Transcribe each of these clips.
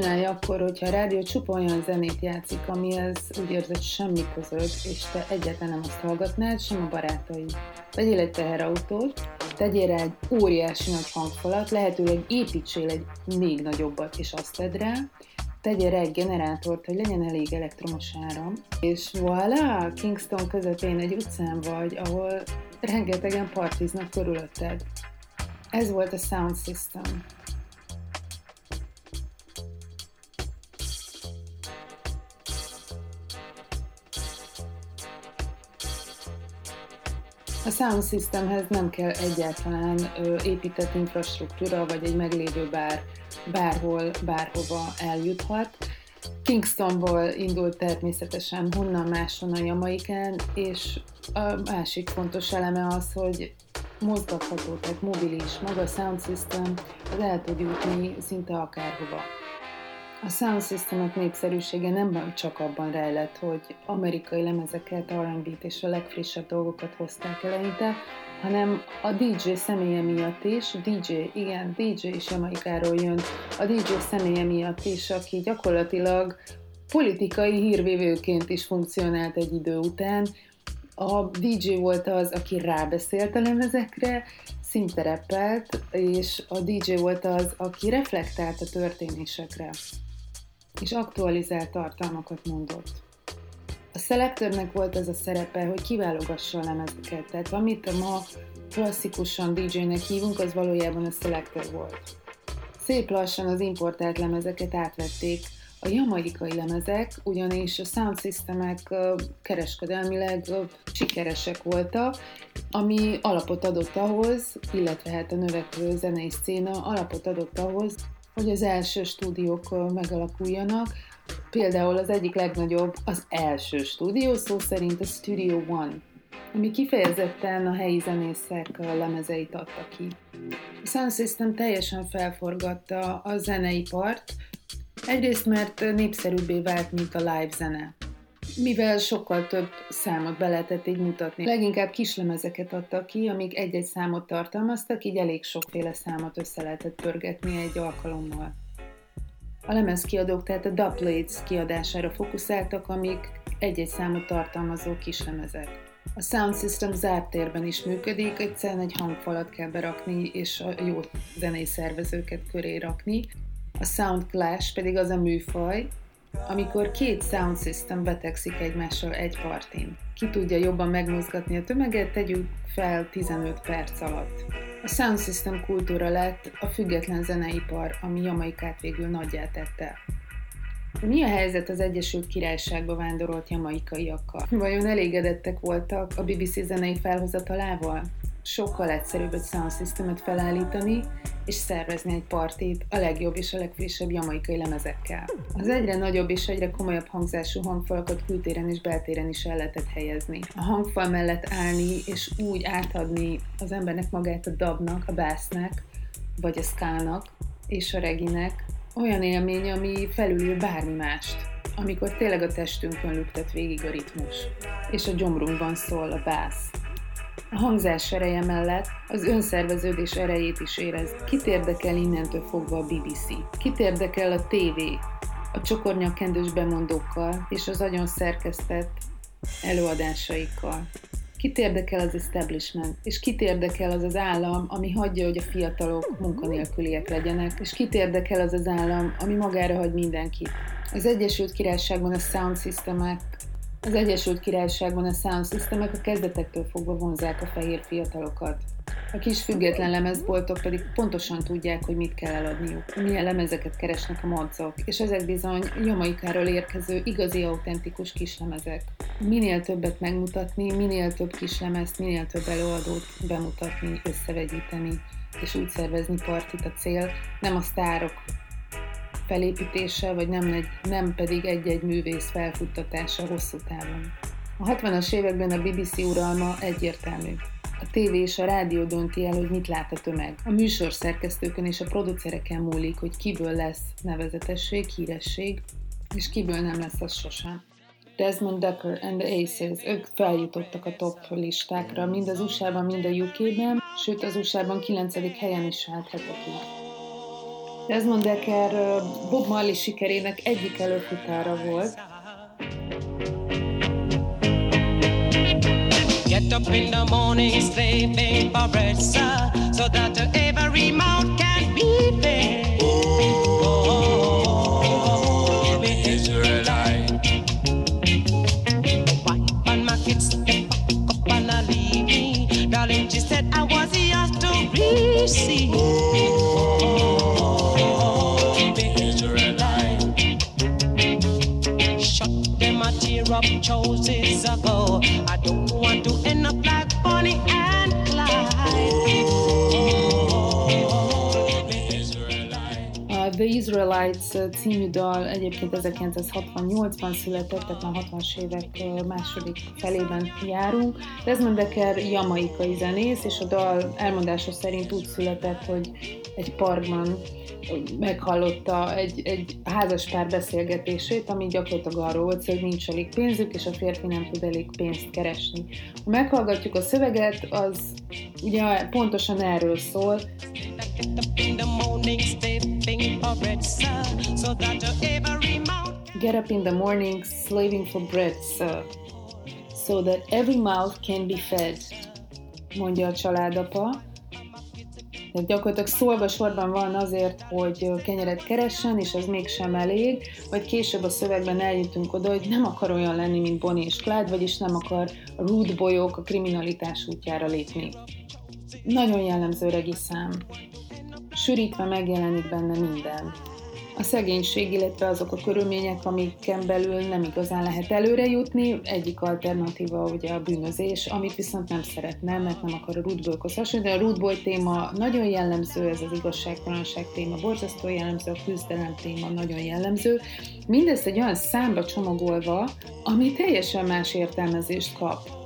csinálja akkor, hogyha a rádió csupa olyan zenét játszik, amihez úgy érzed semmi között, és te egyáltalán nem azt hallgatnád, sem a barátai. Vegyél egy teherautót, tegyél rá egy óriási nagy hangfalat, lehetőleg építsél egy még nagyobbat, és azt tedd rá, tegyél rá egy generátort, hogy legyen elég elektromos áram, és voilà, Kingston közepén egy utcán vagy, ahol rengetegen partiznak körülötted. Ez volt a Sound System. A sound systemhez nem kell egyáltalán ö, épített infrastruktúra, vagy egy meglévő bár, bárhol, bárhova eljuthat. Kingstonból indult természetesen, honnan máshonnan Jamaikán, és a másik fontos eleme az, hogy mozgatható, tehát mobilis, maga a sound system, az el tud jutni szinte akárhova. A sound systemek népszerűsége nem csak abban rejlett, hogy amerikai lemezeket, R&B-t és a legfrissebb dolgokat hozták eleinte, hanem a DJ személye miatt is, DJ, igen, DJ is Jamaikáról jön, a DJ személye miatt is, aki gyakorlatilag politikai hírvévőként is funkcionált egy idő után, a DJ volt az, aki rábeszélt a lemezekre, színterepelt, és a DJ volt az, aki reflektált a történésekre és aktualizált tartalmakat mondott. A szelektornek volt az a szerepe, hogy kiválogassa a lemezeket, tehát amit ma klasszikusan DJ-nek hívunk, az valójában a szelektor volt. Szép lassan az importált lemezeket átvették, a jamaikai lemezek, ugyanis a sound systemek kereskedelmileg sikeresek voltak, ami alapot adott ahhoz, illetve hát a növekvő zenei széna alapot adott ahhoz, hogy az első stúdiók megalakuljanak. Például az egyik legnagyobb, az első stúdió, szó szerint a Studio One, ami kifejezetten a helyi zenészek lemezeit adta ki. A Sound System teljesen felforgatta a zeneipart, egyrészt mert népszerűbbé vált, mint a live zene mivel sokkal több számot be lehetett így mutatni. Leginkább kislemezeket adtak ki, amik egy-egy számot tartalmaztak, így elég sokféle számot össze lehetett pörgetni egy alkalommal. A lemezkiadók tehát a dubplates kiadására fókuszáltak, amik egy-egy számot tartalmazó kislemezek. A Sound System zárt térben is működik, egyszerűen egy hangfalat kell berakni, és a jó zenei szervezőket köré rakni. A Sound Clash pedig az a műfaj, amikor két sound system betegszik egymással egy partin. Ki tudja jobban megmozgatni a tömeget, tegyük fel 15 perc alatt. A sound system kultúra lett a független zeneipar, ami Jamaikát végül nagyját tette. Mi a helyzet az Egyesült Királyságba vándorolt jamaikaiakkal? Vajon elégedettek voltak a BBC zenei felhozatalával? Sokkal egyszerűbb egy sound felállítani, és szervezni egy partit a legjobb és a legfrissebb jamaikai lemezekkel. Az egyre nagyobb és egyre komolyabb hangzású hangfalakat kültéren és beltéren is el lehetett helyezni. A hangfal mellett állni és úgy átadni az embernek magát a dabnak, a bassnak, vagy a skának és a reginek olyan élmény, ami felülül bármi mást amikor tényleg a testünkön lüktet végig a ritmus, és a gyomrunkban szól a bász. A hangzás ereje mellett az önszerveződés erejét is érez. Kit érdekel innentől fogva a BBC? Kit érdekel a TV? A csokornyakendős bemondókkal és az agyon szerkesztett előadásaikkal. Kit érdekel az establishment, és kit érdekel az az állam, ami hagyja, hogy a fiatalok munkanélküliek legyenek, és kit érdekel az az állam, ami magára hagy mindenkit. Az Egyesült Királyságban a sound systemek az Egyesült Királyságban a sound systemek a kezdetektől fogva vonzák a fehér fiatalokat. A kis független lemezboltok pedig pontosan tudják, hogy mit kell eladniuk, milyen lemezeket keresnek a madzok, és ezek bizony Jamaikáról érkező igazi autentikus kislemezek. Minél többet megmutatni, minél több kislemezt, minél több előadót bemutatni, összevegyíteni, és úgy szervezni partit a cél, nem a sztárok felépítése, vagy nem, egy, nem pedig egy-egy művész felfuttatása hosszú távon. A 60-as években a BBC uralma egyértelmű. A tévé és a rádió dönti el, hogy mit lát a tömeg. A műsor szerkesztőkön és a producereken múlik, hogy kiből lesz nevezetesség, híresség, és kiből nem lesz az sosem. Desmond Ducker and the Aces, ők feljutottak a top listákra, mind az USA-ban, mind a UK-ben, sőt az USA-ban 9. helyen is hetekig. Desmond Decker Bob Marley sikerének egyik előfutára volt. Get up in the morning, for bread, sir, so that every mouth can be fed. Oh, up The Israelites című dal egyébként 1968-ban született, tehát a 60-as évek második felében járunk. Desmond Decker jamaikai zenész, és a dal elmondása szerint úgy született, hogy egy parkban meghallotta egy, egy házas pár beszélgetését, ami gyakorlatilag arról volt, hogy nincs elég pénzük, és a férfi nem tud elég pénzt keresni. Ha meghallgatjuk a szöveget, az ugye pontosan erről szól. Get up in the morning, slaving for bread, sir, so that every mouth can be fed, mondja a családapa tehát gyakorlatilag szólva sorban van azért, hogy kenyeret keressen, és ez mégsem elég, vagy később a szövegben eljutunk oda, hogy nem akar olyan lenni, mint Bonnie és Clyde, vagyis nem akar a rude bolyok a kriminalitás útjára lépni. Nagyon jellemző regi szám. Sűrítve megjelenik benne minden a szegénység, illetve azok a körülmények, amiken belül nem igazán lehet előre jutni. Egyik alternatíva ugye a bűnözés, amit viszont nem szeretne, mert nem akar a rútbolyhoz hasonlítani. A rútboly téma nagyon jellemző, ez az igazságtalanság téma borzasztó jellemző, a küzdelem téma nagyon jellemző. Mindezt egy olyan számba csomagolva, ami teljesen más értelmezést kap.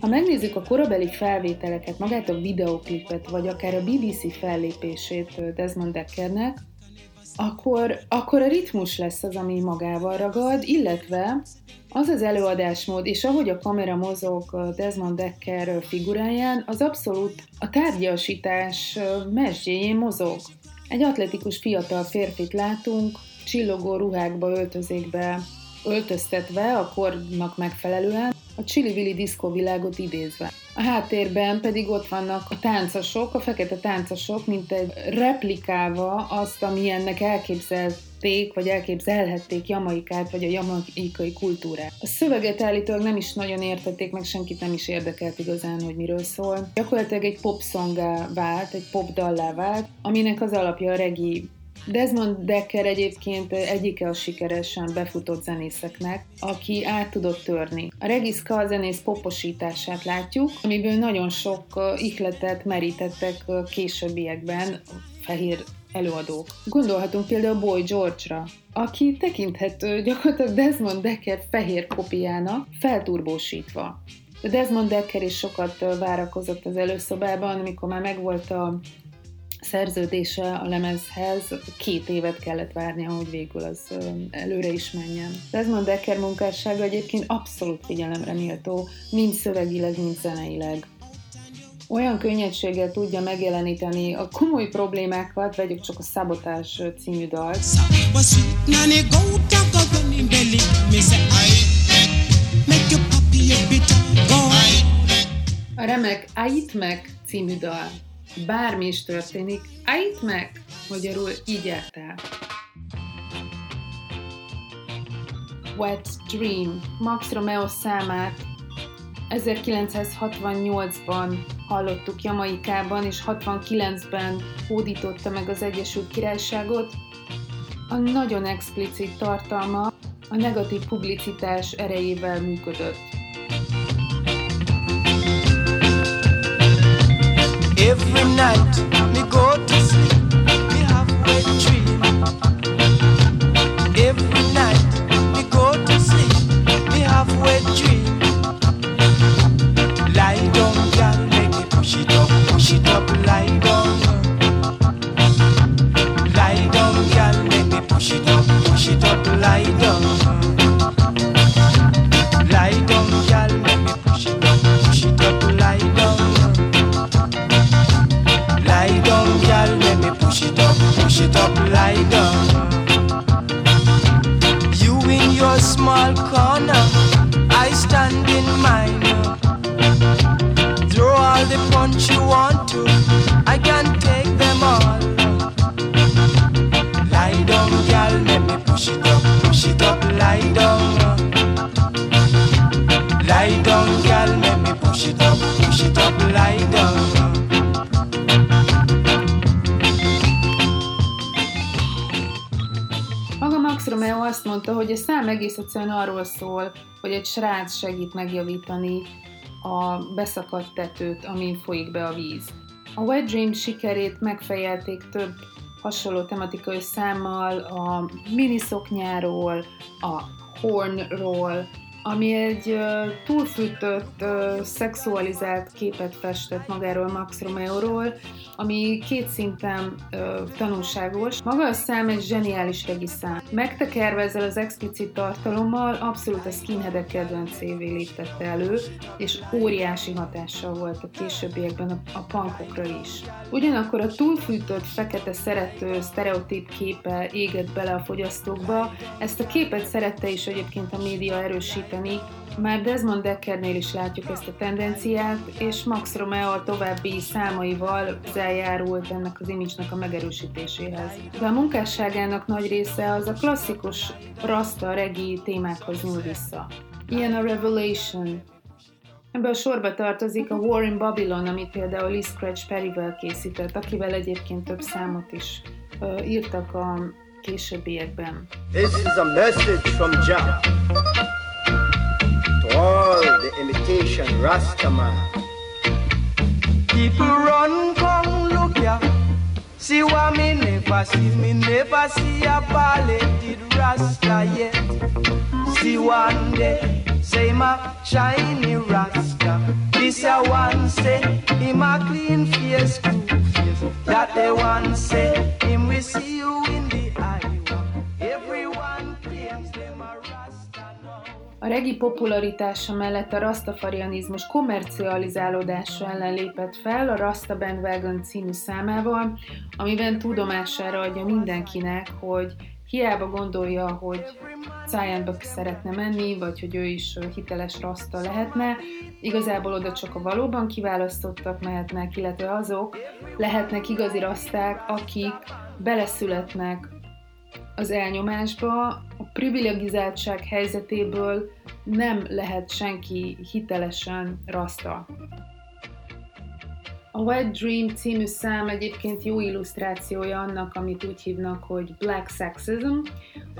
Ha megnézzük a korabeli felvételeket, magát a videoklipet, vagy akár a BBC fellépését Desmond Deckernek, akkor, akkor a ritmus lesz az, ami magával ragad, illetve az az előadásmód, és ahogy a kamera mozog Desmond Decker figuráján, az abszolút a tárgyasítás mesdjéjén mozog. Egy atletikus fiatal férfit látunk, csillogó ruhákba, öltözékbe öltöztetve a kornak megfelelően, a Chili Disco világot idézve. A háttérben pedig ott vannak a táncosok, a fekete táncosok, mint egy replikálva azt, ami ennek elképzelték, vagy elképzelhették Jamaikát, vagy a jamaikai kultúrát. A szöveget állítólag nem is nagyon értették, meg senkit nem is érdekelt igazán, hogy miről szól. Gyakorlatilag egy pop vált, egy pop dallá vált, aminek az alapja a regi Desmond Decker egyébként egyike a sikeresen befutott zenészeknek, aki át tudott törni. A Regiska zenész poposítását látjuk, amiből nagyon sok ihletet merítettek későbbiekben fehér előadók. Gondolhatunk például Boy George-ra, aki tekinthető gyakorlatilag Desmond Decker fehér kopiának, felturbósítva. Desmond Decker is sokat várakozott az előszobában, amikor már megvolt a szerződése a lemezhez két évet kellett várnia, hogy végül az előre is menjen. Desmond Decker munkássága egyébként abszolút figyelemre méltó, mind szövegileg, mind zeneileg olyan könnyedséggel tudja megjeleníteni a komoly problémákat, vegyük csak a Szabotás című dalt. A remek Ait meg című dal bármi is történik, állít meg, magyarul így el. Wet Dream, Max Romeo számát 1968-ban hallottuk Jamaikában, és 69-ben hódította meg az Egyesült Királyságot. A nagyon explicit tartalma a negatív publicitás erejével működött. Every night me go down, girl. Let me push it up, push it up, lie down. You in your small corner, I stand in mine. Throw all the punch you want to, I can take them all. Lie down, girl. Let me push it up, push it up, lie down. Lie down, girl. Let me push it up, push it up, lie down. Don't mondta, hogy a szám egész egyszerűen arról szól, hogy egy srác segít megjavítani a beszakadt tetőt, amin folyik be a víz. A Wet Dream sikerét megfejelték több hasonló tematikai számmal, a miniszoknyáról, a hornról, ami egy túlfűtött, szexualizált képet festett magáról Max Romeo-ról, ami két szinten tanulságos. Maga a szám egy zseniális regiszám. Megtekerve ezzel az explicit tartalommal abszolút a skinheadek kedvencévé léptette elő, és óriási hatással volt a későbbiekben a, a punkokra is. Ugyanakkor a túlfűtött, fekete szerető, sztereotíp képe égett bele a fogyasztókba, ezt a képet szerette is egyébként a média erősíteni, segíteni. Már Desmond Deckernél is látjuk ezt a tendenciát, és Max Romeo a további számaival eljárult ennek az imidzsnek a megerősítéséhez. De a munkásságának nagy része az a klasszikus rasta regi témákhoz nyúl vissza. Ilyen a Revelation, Ebben a sorba tartozik a War in Babylon, amit például Lee Scratch Perryvel készített, akivel egyébként több számot is uh, írtak a későbbiekben. This is a message from Jah all the imitation Rastaman. People run, come look ya. See what me never see, me never see a ballet Rasta yet. See one day, say my shiny Rasta. This a one say, him a clean face, That the one say, him we see you regi popularitása mellett a rastafarianizmus komercializálódása ellen lépett fel a Rasta Bandwagon című számával, amiben tudomására adja mindenkinek, hogy hiába gondolja, hogy Szájánba szeretne menni, vagy hogy ő is hiteles rasta lehetne, igazából oda csak a valóban kiválasztottak mehetnek, illetve azok lehetnek igazi raszták, akik beleszületnek az elnyomásba, a privilegizáltság helyzetéből nem lehet senki hitelesen rasta. A Wet Dream című szám egyébként jó illusztrációja annak, amit úgy hívnak, hogy Black Sexism,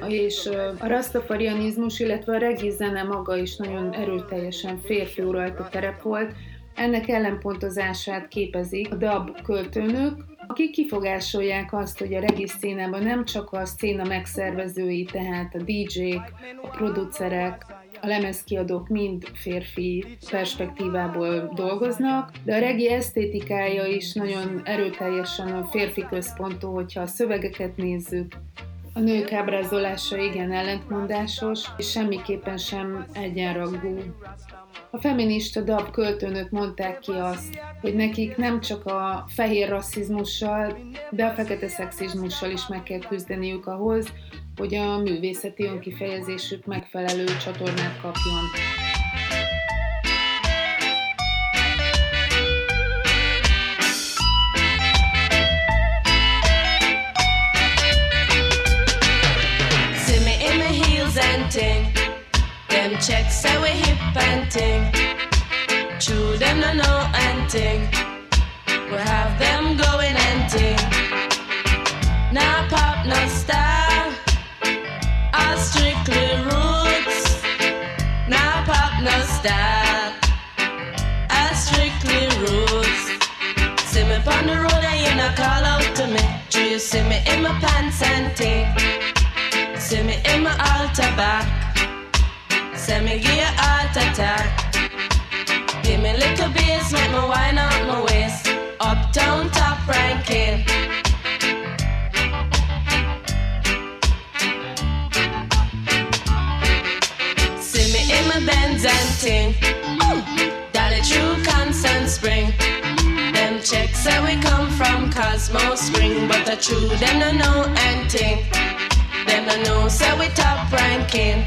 és a rastafarianizmus, illetve a regi zene maga is nagyon erőteljesen férfi uralta terep volt, ennek ellenpontozását képezik a dub költőnök, akik kifogásolják azt, hogy a regi színában nem csak a széna megszervezői, tehát a DJ-k, a producerek, a lemezkiadók mind férfi perspektívából dolgoznak, de a regi esztétikája is nagyon erőteljesen a férfi központú, hogyha a szövegeket nézzük, a nők ábrázolása igen ellentmondásos, és semmiképpen sem egyenrangú. A feminista dab költőnök mondták ki azt, hogy nekik nem csak a fehér rasszizmussal, de a fekete szexizmussal is meg kell küzdeniük ahhoz, hogy a művészeti önkifejezésük megfelelő csatornát kapjon. And ting. True, them no know and ting. We have them going and ting. Now pop, no style. All strictly roots. Now pop, no style. All strictly roots. See me on the road and you not call out to me. Do you see me in my pants and ting? See me in my altar back. Send me give you heart attack. Give me little bass, make me wind up my waist. Uptown top ranking. See me in my Benz and ting. Dolly true constant spring. Them checks say we come from Cosmo Spring, but the true them no know anything. Them no know say we top ranking.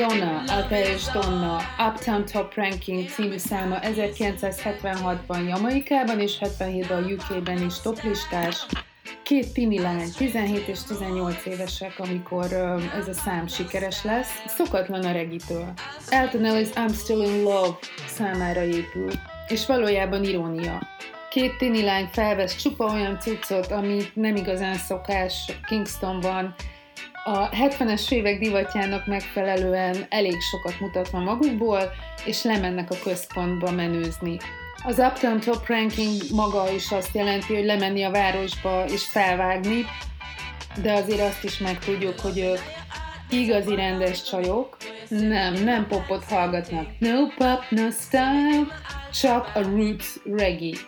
Altea and Donna, Uptown Top Ranking című száma 1976-ban Jamaikában és 77-ben UK-ben is toplistás. Két pimi lány, 17 és 18 évesek, amikor ez a szám sikeres lesz. Szokatlan a regitől. Elton Ellis I'm Still in Love számára épül, és valójában irónia. Két tini lány felvesz csupa olyan cuccot, amit nem igazán szokás Kingstonban, a 70-es évek divatjának megfelelően elég sokat mutatva magukból, és lemennek a központba menőzni. Az Uptown Top Ranking maga is azt jelenti, hogy lemenni a városba és felvágni, de azért azt is megtudjuk, hogy ők igazi rendes csajok, nem, nem popot hallgatnak. No pop, no style, csak a roots reggae.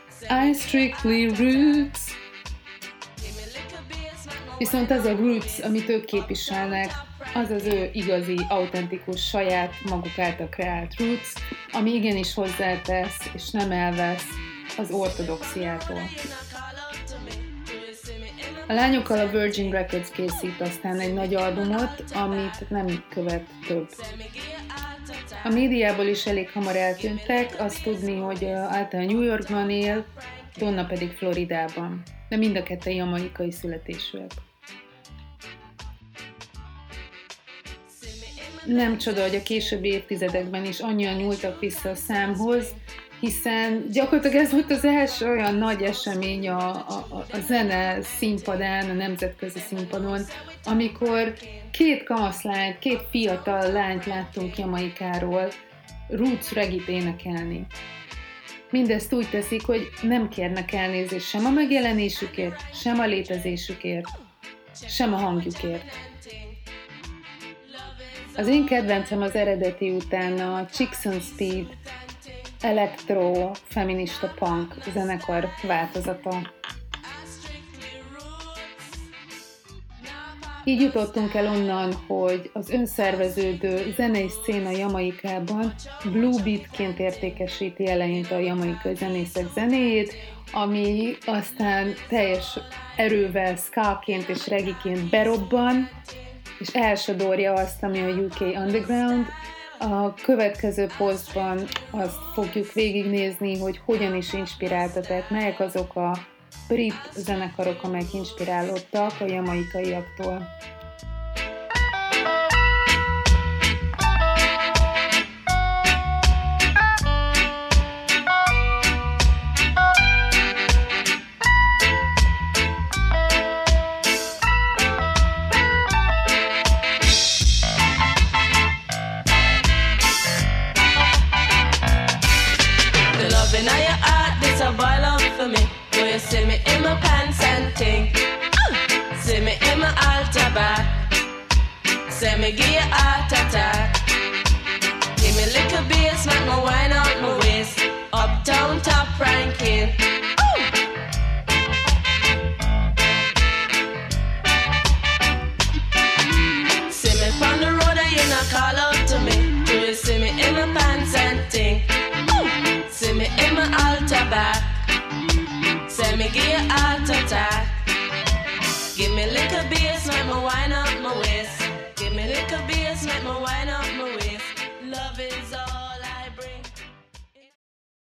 I strictly roots. Viszont az a roots, amit ők képviselnek, az az ő igazi, autentikus, saját maguk által kreált roots, ami igenis hozzátesz és nem elvesz az ortodoxiától. A lányokkal a Virgin Records készít aztán egy nagy albumot, amit nem követ több. A médiából is elég hamar eltűntek, azt tudni, hogy általán New Yorkban él, Donna pedig Floridában, de mind a ketten jamaikai születésűek. Nem csoda, hogy a későbbi évtizedekben is annyian nyúltak vissza a számhoz, hiszen gyakorlatilag ez volt az első olyan nagy esemény a, a, a zene színpadán, a nemzetközi színpadon, amikor két kamaszlányt, két fiatal lányt láttunk Jamaikáról roots regit énekelni. Mindezt úgy teszik, hogy nem kérnek elnézést sem a megjelenésükért, sem a létezésükért, sem a hangjukért. Az én kedvencem az eredeti után a Chicks on Speed elektro, feminista punk zenekar változata. Így jutottunk el onnan, hogy az önszerveződő zenei széna Jamaikában Blue Beatként értékesíti eleinte a jamaikai zenészek zenéjét, ami aztán teljes erővel skaként és regiként berobban, és elsodorja azt, ami a UK Underground. A következő posztban azt fogjuk végignézni, hogy hogyan is inspirálta, tehát melyek azok a brit zenekarok, amelyek inspirálódtak a jamaikaiaktól. Say me give you a heart. Give me a little beer, smack my wine out my waist. Uptown top ranking. Ooh. See me on the road and you not call out to me. Do you see me in my pants and ting? See me in my alter back. Say me give you a. Give me a little beer, smack my wine out my waist. Liquor beers make my wine, up my waist. Love is all.